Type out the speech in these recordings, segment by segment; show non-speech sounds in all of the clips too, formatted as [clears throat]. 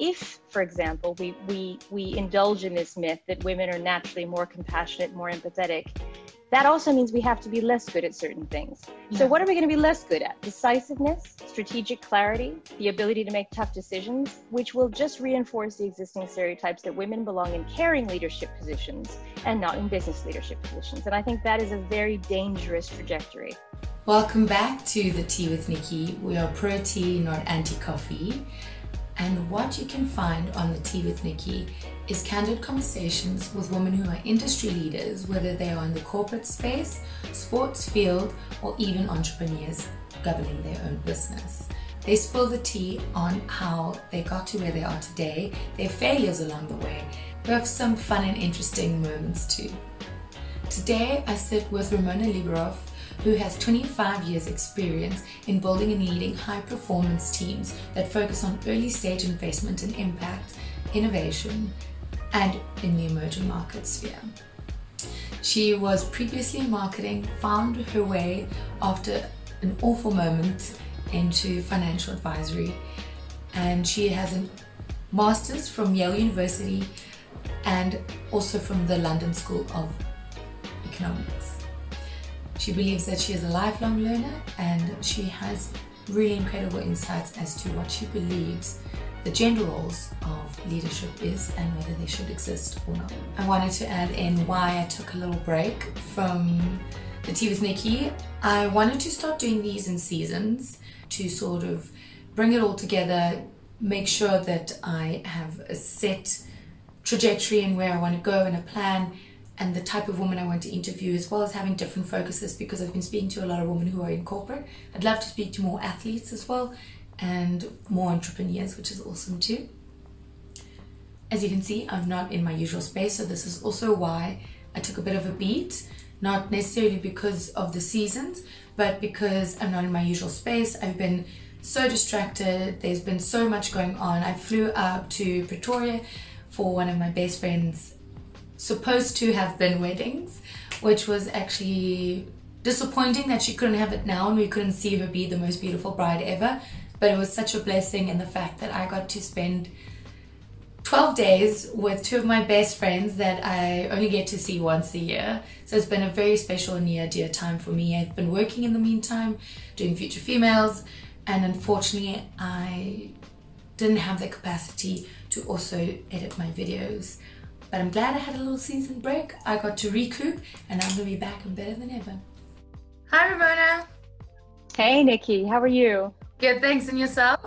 if, for example, we, we, we indulge in this myth that women are naturally more compassionate, more empathetic, that also means we have to be less good at certain things. Yeah. So, what are we going to be less good at? Decisiveness, strategic clarity, the ability to make tough decisions, which will just reinforce the existing stereotypes that women belong in caring leadership positions and not in business leadership positions. And I think that is a very dangerous trajectory. Welcome back to the Tea with Nicky. We are pro tea, not anti coffee. And what you can find on the Tea with Nicky is candid conversations with women who are industry leaders, whether they are in the corporate space, sports field, or even entrepreneurs governing their own business. They spill the tea on how they got to where they are today, their failures along the way. We have some fun and interesting moments too. Today, I sit with Ramona Liberoff, who has 25 years experience in building and leading high performance teams that focus on early stage investment and impact, innovation, and in the emerging market sphere. She was previously in marketing, found her way after an awful moment into financial advisory, and she has a master's from Yale University and also from the London School of Economics. She believes that she is a lifelong learner and she has really incredible insights as to what she believes the gender roles of leadership is and whether they should exist or not. I wanted to add in why I took a little break from the Tea with Nicky. I wanted to start doing these in seasons to sort of bring it all together, make sure that I have a set trajectory and where I want to go and a plan and the type of woman I want to interview, as well as having different focuses because I've been speaking to a lot of women who are in corporate. I'd love to speak to more athletes as well and more entrepreneurs, which is awesome too. As you can see, I'm not in my usual space, so this is also why I took a bit of a beat. Not necessarily because of the seasons, but because I'm not in my usual space. I've been so distracted, there's been so much going on. I flew up to Pretoria for one of my best friends' supposed to have been weddings, which was actually disappointing that she couldn't have it now and we couldn't see her be the most beautiful bride ever. But it was such a blessing in the fact that I got to spend 12 days with two of my best friends that I only get to see once a year. So it's been a very special and near dear time for me. I've been working in the meantime, doing Future Females, and unfortunately, I didn't have the capacity to also edit my videos. But I'm glad I had a little season break. I got to recoup and I'm gonna be back and better than ever. Hi, Ramona. Hey, Nicky. How are you? Good, thanks. And yourself?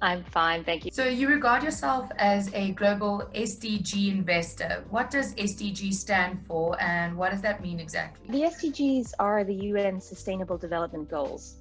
I'm fine, thank you. So, you regard yourself as a global SDG investor. What does SDG stand for and what does that mean exactly? The SDGs are the UN Sustainable Development Goals.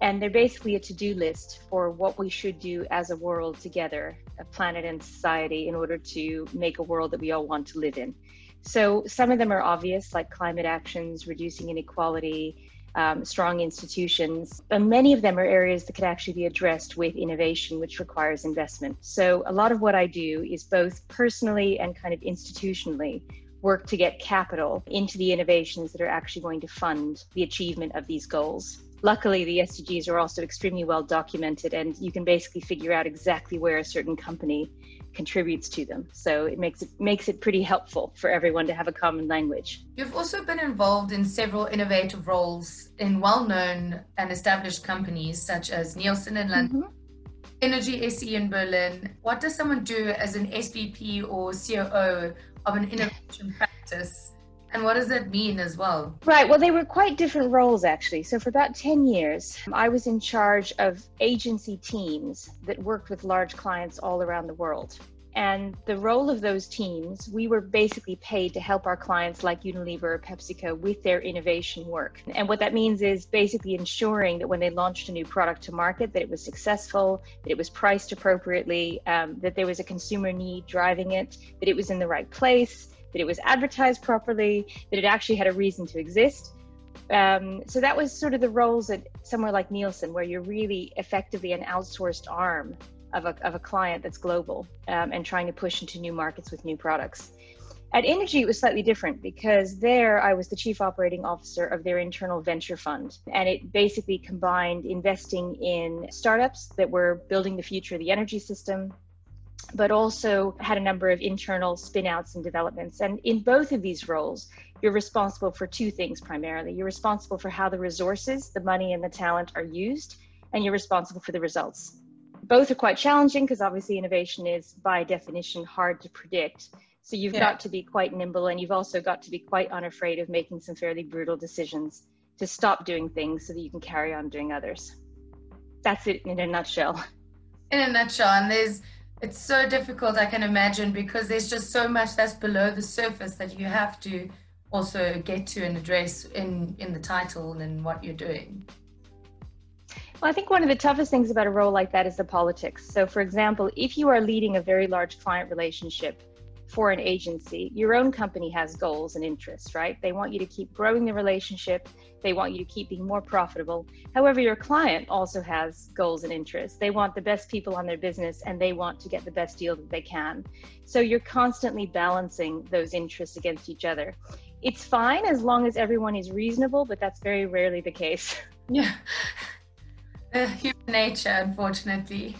And they're basically a to do list for what we should do as a world together, a planet and society, in order to make a world that we all want to live in. So some of them are obvious, like climate actions, reducing inequality, um, strong institutions. But many of them are areas that could actually be addressed with innovation, which requires investment. So a lot of what I do is both personally and kind of institutionally work to get capital into the innovations that are actually going to fund the achievement of these goals. Luckily, the SDGs are also extremely well documented, and you can basically figure out exactly where a certain company contributes to them. So it makes it makes it pretty helpful for everyone to have a common language. You've also been involved in several innovative roles in well-known and established companies such as Nielsen in London, mm-hmm. Innogy SE in Berlin. What does someone do as an SVP or COO of an innovation practice? And what does that mean as well? Right. Well, they were quite different roles, actually. So, for about 10 years, I was in charge of agency teams that worked with large clients all around the world. And the role of those teams, we were basically paid to help our clients like Unilever or PepsiCo with their innovation work. And what that means is basically ensuring that when they launched a new product to market, that it was successful, that it was priced appropriately, um, that there was a consumer need driving it, that it was in the right place, that it was advertised properly, that it actually had a reason to exist. Um, so that was sort of the roles at somewhere like Nielsen, where you're really effectively an outsourced arm of a, of a client that's global um, and trying to push into new markets with new products. At Innogy, it was slightly different because there I was the chief operating officer of their internal venture fund. And it basically combined investing in startups that were building the future of the energy system, but also had a number of internal spinouts and developments. And in both of these roles, you're responsible for two things primarily. You're responsible for how the resources, the money, and the talent are used, and you're responsible for the results. Both are quite challenging because obviously innovation is, by definition, hard to predict. So you've yeah. got to be quite nimble, and you've also got to be quite unafraid of making some fairly brutal decisions to stop doing things so that you can carry on doing others. That's it in a nutshell. In a nutshell, and there's it's so difficult, I can imagine, because there's just so much that's below the surface that you have to also get to and address in, in the title and in what you're doing. Well, I think one of the toughest things about a role like that is the politics. So, for example, if you are leading a very large client relationship, for an agency, your own company has goals and interests, right? They want you to keep growing the relationship. They want you to keep being more profitable. However, your client also has goals and interests. They want the best people on their business and they want to get the best deal that they can. So you're constantly balancing those interests against each other. It's fine as long as everyone is reasonable, but that's very rarely the case. [laughs] Yeah. Uh, human nature, unfortunately.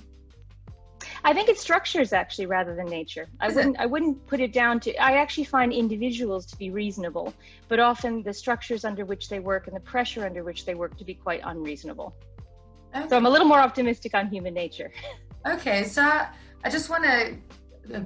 I think it's structures actually rather than nature. I Is wouldn't it? I wouldn't put it down to I actually find individuals to be reasonable, but often the structures under which they work and the pressure under which they work to be quite unreasonable. Okay. So I'm a little more optimistic on human nature. [laughs] Okay, so I just want to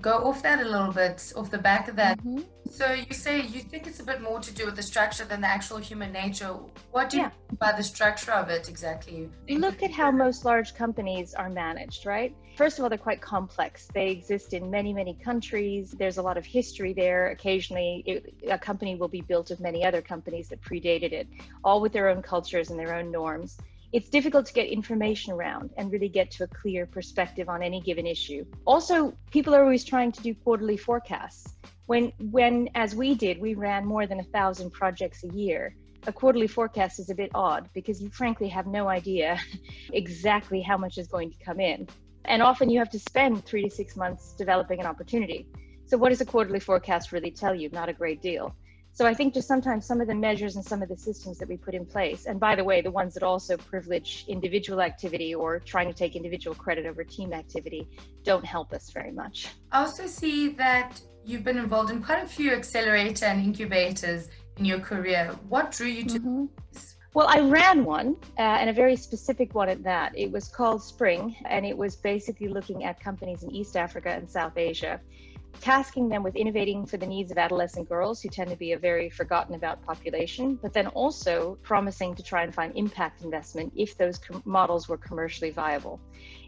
go off that a little bit, off the back of that. Mm-hmm. So you say you think it's a bit more to do with the structure than the actual human nature. What do you yeah. mean by the structure of it exactly? Look at how most large companies are managed, right? First of all, they're quite complex. They exist in many, many countries. There's a lot of history there. Occasionally, it, a company will be built of many other companies that predated it, all with their own cultures and their own norms it's difficult to get information around and really get to a clear perspective on any given issue. Also, people are always trying to do quarterly forecasts. When, when as we did, we ran more than a thousand projects a year. A quarterly forecast is a bit odd because you frankly have no idea [laughs] exactly how much is going to come in. And often you have to spend three to six months developing an opportunity. So, what does a quarterly forecast really tell you? Not a great deal. So I think just sometimes some of the measures and some of the systems that we put in place, and by the way, the ones that also privilege individual activity or trying to take individual credit over team activity, don't help us very much. I also see that you've been involved in quite a few accelerator and incubators in your career. What drew you to mm-hmm. Well, I ran one, uh, and a very specific one at that. It was called Spring, and it was basically looking at companies in East Africa and South Asia tasking them with innovating for the needs of adolescent girls who tend to be a very forgotten about population, but then also promising to try and find impact investment if those com- models were commercially viable.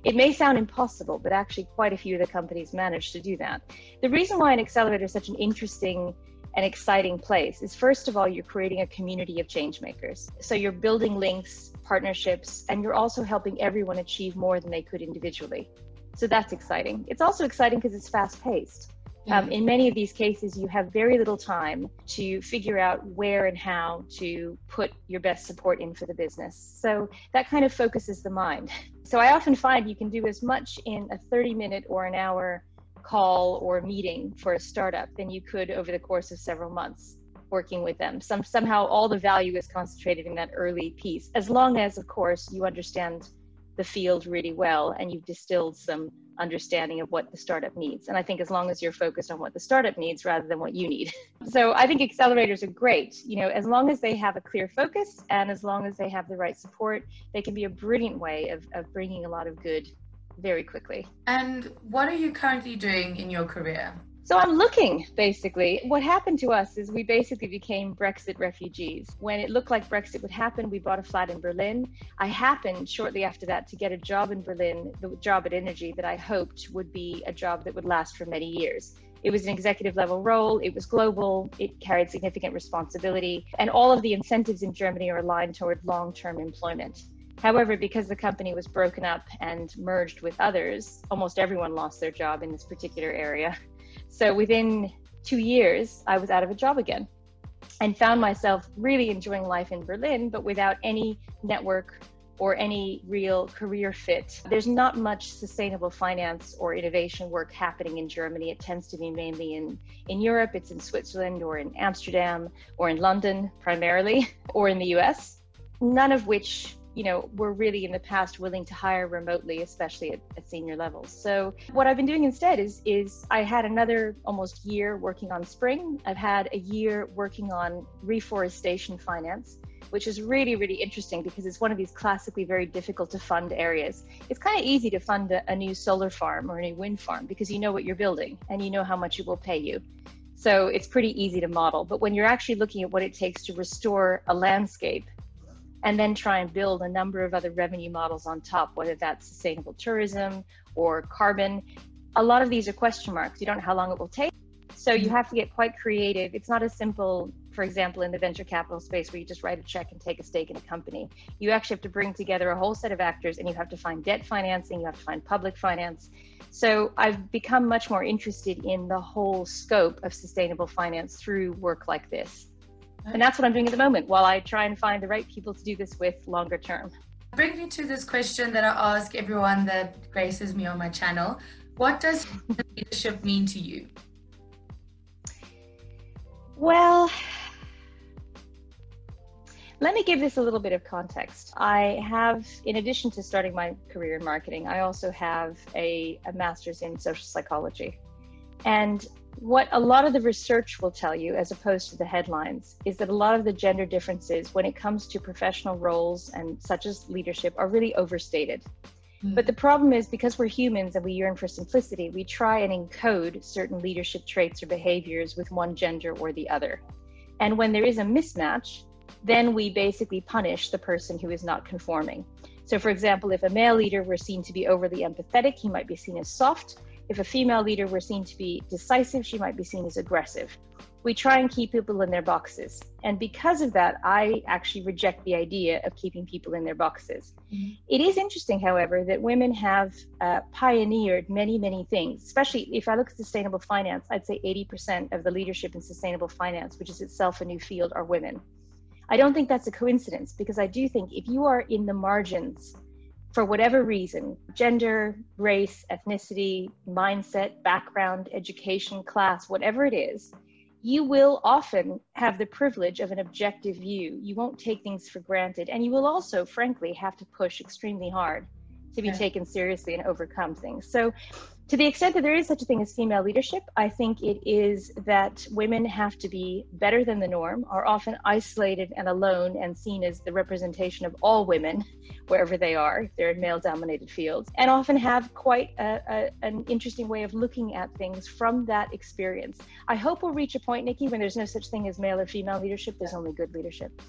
It may sound impossible, but actually, quite a few of the companies managed to do that. The reason why an accelerator is such an interesting and exciting place is first of all, you're creating a community of change makers. So you're building links, partnerships, and you're also helping everyone achieve more than they could individually. So that's exciting. It's also exciting because it's fast paced. Um, in many of these cases, you have very little time to figure out where and how to put your best support in for the business. So that kind of focuses the mind. So I often find you can do as much in a 30 minute or an hour call or meeting for a startup than you could over the course of several months working with them. Some somehow all the value is concentrated in that early piece, as long as, of course, you understand the field really well and you've distilled some understanding of what the startup needs. And I think as long as you're focused on what the startup needs rather than what you need. [laughs] So I think accelerators are great. You know, as long as they have a clear focus and as long as they have the right support, they can be a brilliant way of, of bringing a lot of good very quickly. And what are you currently doing in your career? So I'm looking basically. What happened to us is we basically became Brexit refugees. When it looked like Brexit would happen, we bought a flat in Berlin. I happened shortly after that to get a job in Berlin, the job at Innogy that I hoped would be a job that would last for many years. It was an executive level role, it was global, it carried significant responsibility, and all of the incentives in Germany are aligned toward long term employment. However, because the company was broken up and merged with others, almost everyone lost their job in this particular area. So within two years, I was out of a job again and found myself really enjoying life in Berlin, but without any network or any real career fit. There's not much sustainable finance or innovation work happening in Germany. It tends to be mainly in, in Europe, it's in Switzerland or in Amsterdam or in London primarily, [laughs] or in the US, none of which you know, were really in the past willing to hire remotely, especially at, at, senior levels. So what I've been doing instead is is I had another almost year working on spring. I've had a year working on reforestation finance, which is really, really interesting because it's one of these classically very difficult to fund areas. It's kind of easy to fund a, a new solar farm or a new wind farm because you know what you're building and you know how much it will pay you. So it's pretty easy to model. But when you're actually looking at what it takes to restore a landscape and then try and build a number of other revenue models on top, whether that's sustainable tourism or carbon, a lot of these are question marks. You don't know how long it will take. So you have to get quite creative. It's not as simple, for example, in the venture capital space where you just write a check and take a stake in a company. You actually have to bring together a whole set of actors and you have to find debt financing, you have to find public finance. So I've become much more interested in the whole scope of sustainable finance through work like this. And that's what I'm doing at the moment while I try and find the right people to do this with longer term. Bring me to this question that I ask everyone that graces me on my channel. What does leadership mean to you? Well, let me give this a little bit of context. I have, in addition to starting my career in marketing, I also have a, a master's in social psychology. And what a lot of the research will tell you, as opposed to the headlines, is that a lot of the gender differences when it comes to professional roles and such as leadership are really overstated. Mm. But the problem is because we're humans and we yearn for simplicity, we try and encode certain leadership traits or behaviors with one gender or the other. And when there is a mismatch, then we basically punish the person who is not conforming. So, for example, if a male leader were seen to be overly empathetic, he might be seen as soft. If a female leader were seen to be decisive, she might be seen as aggressive we try and keep people in their boxes. And because of that, I actually reject the idea of keeping people in their boxes. Mm-hmm. It is interesting, however, that women have uh, pioneered many, many things, especially if I look at sustainable finance, I'd say 80% of the leadership in sustainable finance, which is itself a new field, are women. I don't think that's a coincidence because I do think if you are in the margins for whatever reason gender, race, ethnicity, mindset, background, education, class, whatever it is you will often have the privilege of an objective view. You won't take things for granted. And you will also, frankly, have to push extremely hard to be taken seriously and overcome things. So to the extent that there is such a thing as female leadership, I think it is that women have to be better than the norm, are often isolated and alone and seen as the representation of all women, wherever they are, if they're in male dominated fields, and often have quite a, a, an interesting way of looking at things from that experience. I hope we'll reach a point, Nicky, when there's no such thing as male or female leadership, there's only good leadership.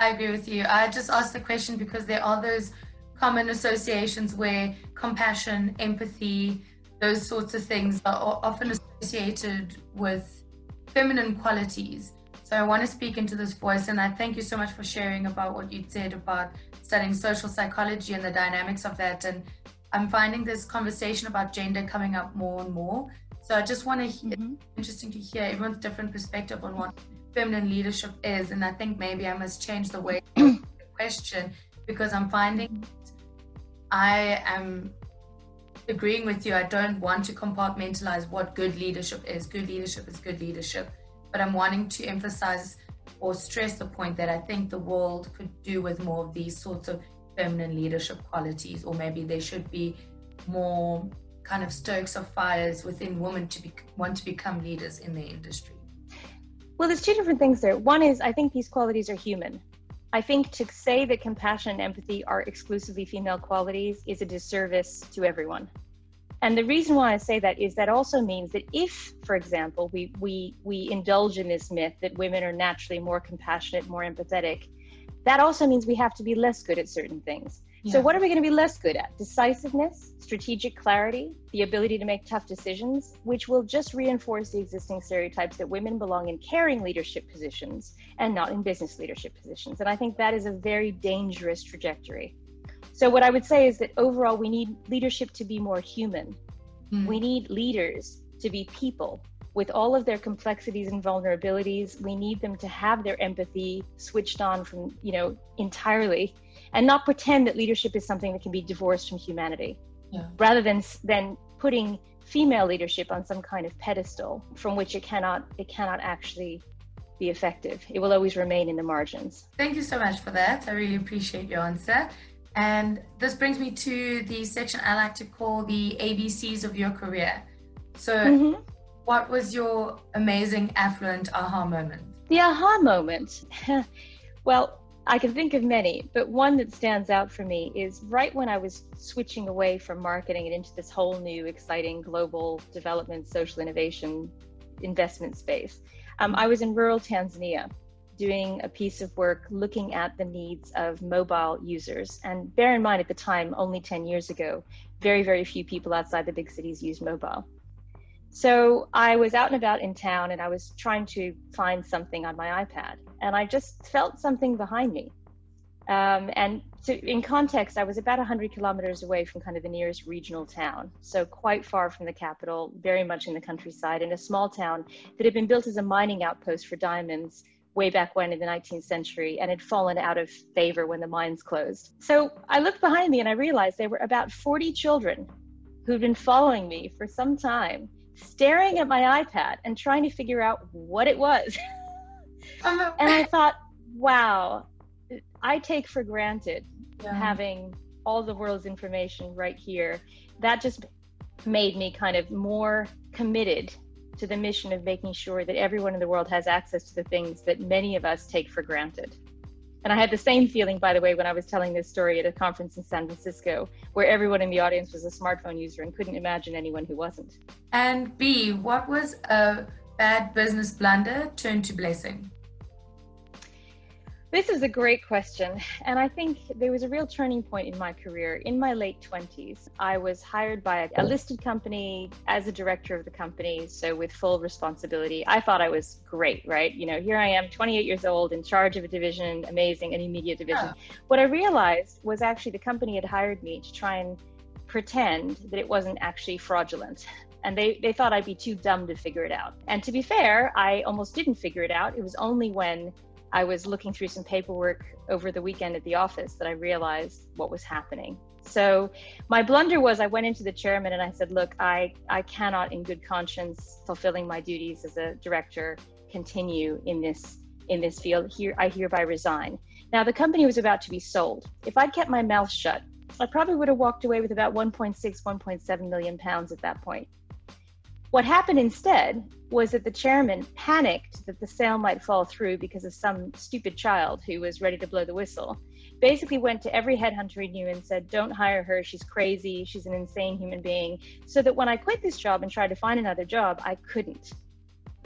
I agree with you. I just asked the question because there are those common associations where compassion, empathy, those sorts of things are often associated with feminine qualities. So I want to speak into this voice, and I thank you so much for sharing about what you said about studying social psychology and the dynamics of that. And I'm finding this conversation about gender coming up more and more. So I just want to hear, mm-hmm. interesting to hear everyone's different perspective on what feminine leadership is. And I think maybe I must change the way [clears throat] the question because I'm finding I am agreeing with you. I don't want to compartmentalize what good leadership is. Good leadership is good leadership. But I'm wanting to emphasize or stress the point that I think the world could do with more of these sorts of feminine leadership qualities, or maybe there should be more kind of stokes of fires within women to be, want to become leaders in the industry. Well, there's two different things there. One is I think these qualities are human. I think to say that compassion and empathy are exclusively female qualities is a disservice to everyone. And the reason why I say that is that also means that if, for example, we, we, we indulge in this myth that women are naturally more compassionate, more empathetic, that also means we have to be less good at certain things. So, what are we going to be less good at? Decisiveness, strategic clarity, the ability to make tough decisions, which will just reinforce the existing stereotypes that women belong in caring leadership positions and not in business leadership positions. And I think that is a very dangerous trajectory. So, what I would say is that overall, we need leadership to be more human. Mm. We need leaders to be people with all of their complexities and vulnerabilities. We need them to have their empathy switched on from, you know, entirely and not pretend that leadership is something that can be divorced from humanity yeah. rather than than putting female leadership on some kind of pedestal from which it cannot it cannot actually be effective. It will always remain in the margins. Thank you so much for that. I really appreciate your answer. And this brings me to the section I like to call the ABCs of your career. So, mm-hmm. what was your amazing affluent aha moment? The aha moment. [laughs] well, I can think of many, but one that stands out for me is right when I was switching away from marketing and into this whole new exciting global development, social innovation investment space. Um, I was in rural Tanzania doing a piece of work looking at the needs of mobile users. And bear in mind, at the time, only 10 years ago, very, very few people outside the big cities used mobile. So I was out and about in town and I was trying to find something on my iPad. And I just felt something behind me. Um, and in context, I was about 100 kilometers away from kind of the nearest regional town. So quite far from the capital, very much in the countryside, in a small town that had been built as a mining outpost for diamonds way back when in the 19th century and had fallen out of favor when the mines closed. So I looked behind me and I realized there were about 40 children who'd been following me for some time, staring at my iPad and trying to figure out what it was. [laughs] Uh-huh. and I thought, wow, I take for granted yeah. having all the world's information right here. That just made me kind of more committed to the mission of making sure that everyone in the world has access to the things that many of us take for granted. And I had the same feeling, by the way, when I was telling this story at a conference in San Francisco, where everyone in the audience was a smartphone user and couldn't imagine anyone who wasn't. And B, what was a bad business blunder turned to blessing? This is a great question. And I think there was a real turning point in my career. In my late 20s, I was hired by a listed company as a director of the company, so with full responsibility. I thought I was great, right? You know, here I am, 28 years old, in charge of a division, amazing, an media division. Yeah. What I realized was actually the company had hired me to try and pretend that it wasn't actually fraudulent and they, they thought I'd be too dumb to figure it out. And to be fair, I almost didn't figure it out. It was only when I was looking through some paperwork over the weekend at the office that I realized what was happening. So my blunder was I went into the chairman and I said, look, I, I cannot in good conscience fulfilling my duties as a director continue in this in this field. Here I hereby resign. Now the company was about to be sold. If I'd kept my mouth shut, I probably would have walked away with about 1.6, 1.7 million pounds at that point. What happened instead was that the chairman panicked that the sale might fall through because of some stupid child who was ready to blow the whistle. Basically, went to every headhunter he knew and said, Don't hire her. She's crazy. She's an insane human being. So that when I quit this job and tried to find another job, I couldn't.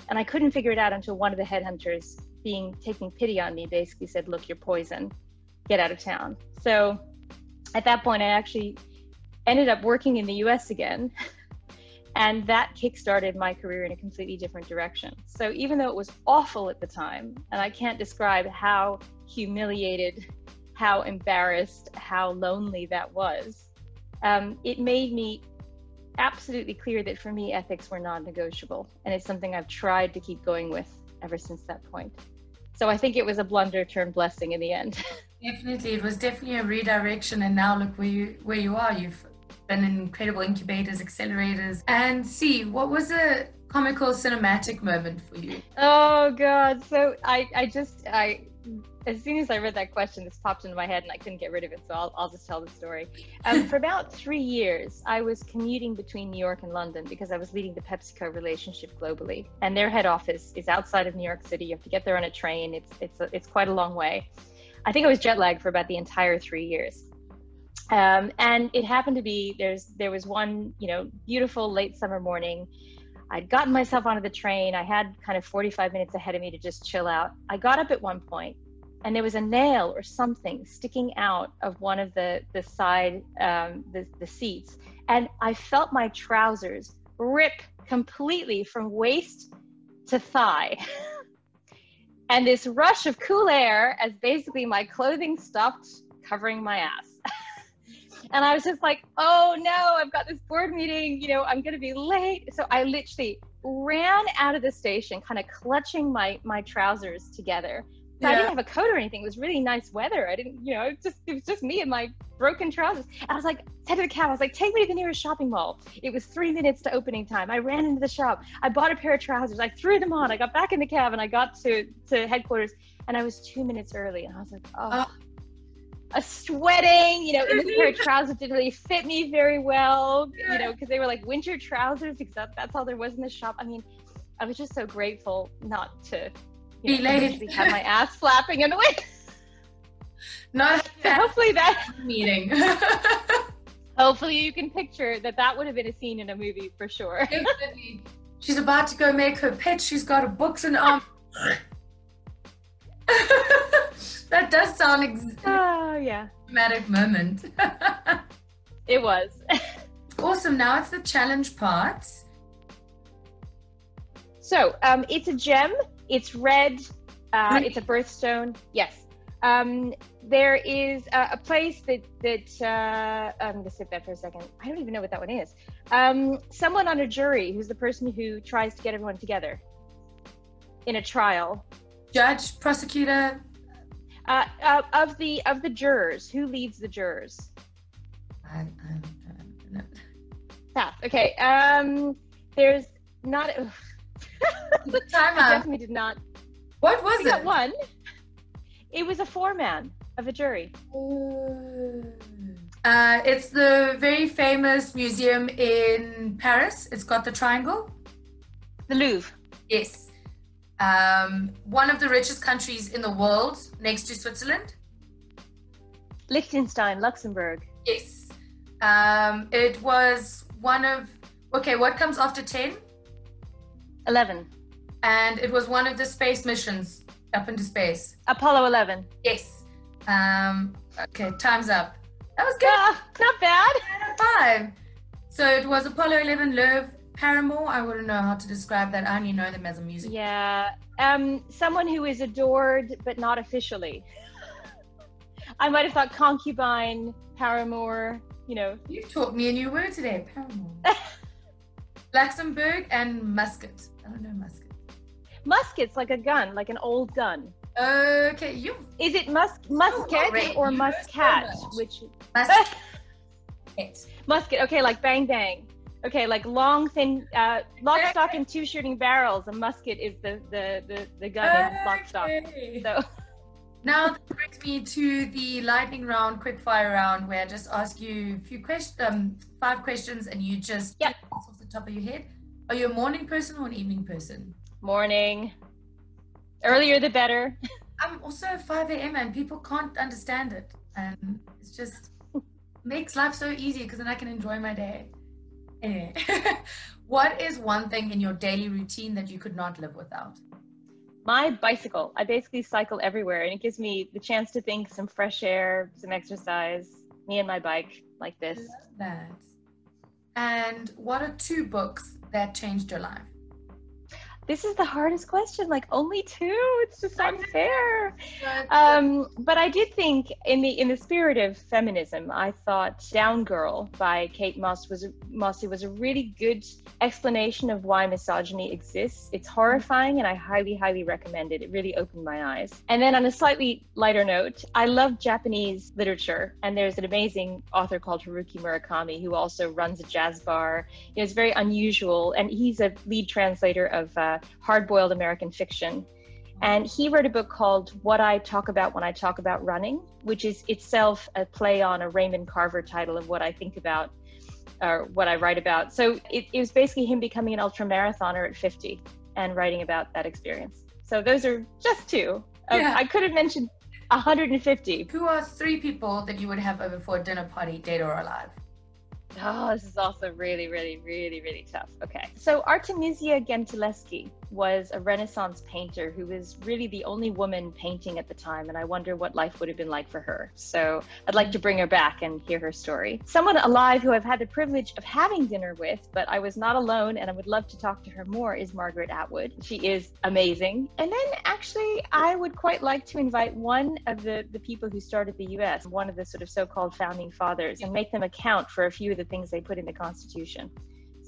And I couldn't figure it out until one of the headhunters, being taking pity on me, basically said, Look, you're poison. Get out of town. So at that point, I actually ended up working in the US again. [laughs] And that kickstarted my career in a completely different direction. So even though it was awful at the time, and I can't describe how humiliated, how embarrassed, how lonely that was, um, it made me absolutely clear that for me, ethics were non negotiable. And it's something I've tried to keep going with ever since that point. So I think it was a blunder turned blessing in the end. [laughs] Definitely, it was definitely a redirection, and now look where you where you are. You've been in incredible incubators, accelerators. And see, what was a comical cinematic moment for you? Oh God. So I, I just I as soon as I read that question, this popped into my head and I couldn't get rid of it. So I'll, I'll just tell the story. Um, [laughs] for about three years, I was commuting between New York and London because I was leading the PepsiCo relationship globally. And their head office is outside of New York City. You have to get there on a train. It's, it's, a, it's quite a long way. I think I was jet lagged for about the entire three years. Um, and it happened to be there's there was one you know beautiful late summer morning. I'd gotten myself onto the train. I had kind of 45 minutes ahead of me to just chill out. I got up at one point, and there was a nail or something sticking out of one of the the side um, the the seats, and I felt my trousers rip completely from waist to thigh. [laughs] and this rush of cool air as basically my clothing stopped covering my ass. And I was just like, oh no, I've got this board meeting, you know, I'm going to be late. So I literally ran out of the station, kind of clutching my, my trousers together, So yeah. I didn't have a coat or anything. It was really nice weather. I didn't, you know, it just it was just me and my broken trousers. And I was like, said to the cab, I was like, take me to the nearest shopping mall. It was three minutes to opening time. I ran into the shop. I bought a pair of trousers. I threw them on. I got back in the cab and I got to to headquarters. And I was two minutes early. And I was like, oh. oh. A sweating, you know, and this pair of trousers didn't really fit me very well, you know, because they were like winter trousers because that, that's all there was in the shop. I mean, I was just so grateful not to you know, late. Have my ass [laughs] flapping in the wind. Not so [laughs] hopefully that meeting. [laughs] hopefully you can picture that that would have been a scene in a movie for sure. She's about to go make her pitch. She's got her books and um. [laughs] that does sound ex- oh yeah dramatic moment. [laughs] it was. awesome. Now it's the challenge part. So um, it's a gem it's red. Uh, it's a birthstone. Yes. Um, there is a, a, place that that uh, I'm going to sit there for a second. I don't even know what that one is. Um, someone on a jury who's the person who tries to get everyone together in a trial. Judge, prosecutor. Uh, uh, of the of the jurors, who leads the jurors? I, I, Pass. Okay. Um, there's not. [laughs] The time I definitely did not. What was we it? Got one. It was a foreman of a jury. Uh, it's the very famous museum in Paris. It's got the triangle. The Louvre. Yes. Um, one of the richest countries in the world, next to Switzerland. Liechtenstein, Luxembourg. Yes. Um, it was one of. Okay, what comes after 10? 11. And it was one of the space missions up into space. Apollo 11. Yes. Um, okay, time's up. That was good. Uh, not bad. Five. So it was Apollo 11, Louvre, Paramore. I wouldn't know how to describe that. I only know them as a music. Yeah. Um, someone who is adored, but not officially. [laughs] I might have thought concubine, paramour, you know. You taught me a new word today, paramour. [laughs] Luxembourg and Muscat. I don't know musket. Musket's like a gun, like an old gun. Okay, you. Is it musk musket oh, or muscat? Which [laughs] musket. musket. Okay, like bang bang. Okay, like long, thin, uh, lock, stock, and two shooting barrels. A musket is the the the, the gun okay. in lock, stock. So. Now that brings me to the lightning round, quick fire round, where I just ask you a few questions, um, five questions, and you just yep. off the top of your head. Are you a morning person or an evening person? Morning. Earlier the better. [laughs] I'm also 5 a.m. and people can't understand it. And it's just [laughs] makes life so easy because then I can enjoy my day. Eh. Anyway, [laughs] what is one thing in your daily routine that you could not live without? My bicycle. I basically cycle everywhere and it gives me the chance to think some fresh air, some exercise, me and my bike like this. that. And what are two books that changed your life? This is the hardest question like only two? It's just unfair. um, but i did think in the in the spirit of feminism i thought down girl by kate moss was mossy was a really good explanation of why misogyny exists. It's horrifying and i highly highly recommend it. It really opened my eyes. And then on a slightly lighter note i love japanese literature. And there's an amazing author called haruki murakami who also runs a jazz bar. You know, it's very unusual. And he's a lead translator of uh, hard boiled American fiction. And he wrote a book called What I Talk About When I Talk About Running, which is itself a play on a Raymond Carver title of what I think about or what I write about. So it, it was basically him becoming an ultra marathoner at 50 and writing about that experience. So those are just two. Um, yeah. I could have mentioned 150. Who are three people that you would have over for a dinner party, dead or alive? Oh, this is also really, really, really, really tough. Okay. So Artemisia Gentileschi was a Renaissance painter who was really the only woman painting at the time, and I wonder what life would have been like for her. So I'd like to bring her back and hear her story. Someone alive who I've had the privilege of having dinner with, but I was not alone, and I would love to talk to her more, is Margaret Atwood. She is amazing. And then actually, I would quite like to invite one of the, the people who started the US, one of the sort of so called founding fathers, and make them account for a few of the things they put in the Constitution.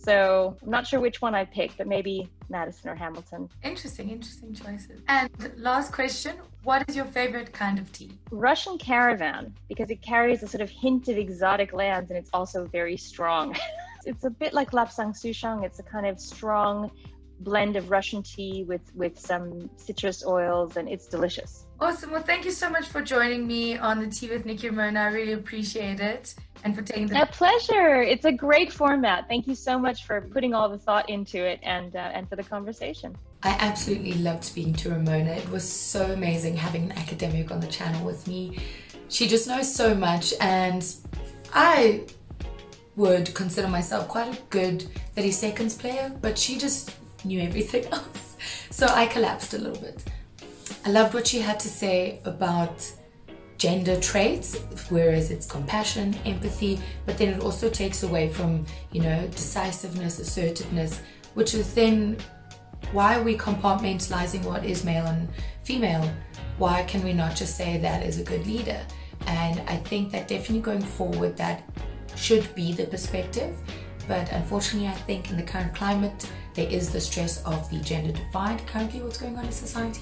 So I'm not sure which one I pick, but maybe Madison or Hamilton. Interesting, interesting choices. And last question What is your favorite kind of tea? Russian Caravan, because it carries a sort of hint of exotic lands and it's also very strong. [laughs] it's a bit like Lapsang Souchong. It's a kind of strong blend of Russian tea with, with some citrus oils, and it's delicious. Awesome. Well, thank you so much for joining me on the Tea with Nicky Ramona. I really appreciate it and for taking the. A pleasure. It's a great format. Thank you so much for putting all the thought into it and uh, and for the conversation. I absolutely loved speaking to Ramona. It was so amazing having an academic on the channel with me. She just knows so much, and I would consider myself quite a good 30 seconds player, but she just knew everything [laughs] else. So I collapsed a little bit. I loved what she had to say about gender traits, whereas it's compassion, empathy, but then it also takes away from, you know, decisiveness, assertiveness, which is then why are we compartmentalizing what is male and female? Why can we not just say that is a good leader? And I think that definitely going forward, that should be the perspective. But unfortunately, I think in the current climate, there is the stress of the gender divide currently, what's going on in society.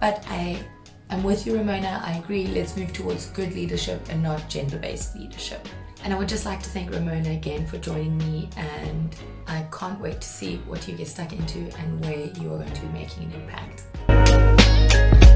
But I am with you, Ramona. I agree. Let's move towards good leadership and not gender based leadership. And I would just like to thank Ramona again for joining me. And I can't wait to see what you get stuck into and where you are going to be making an impact.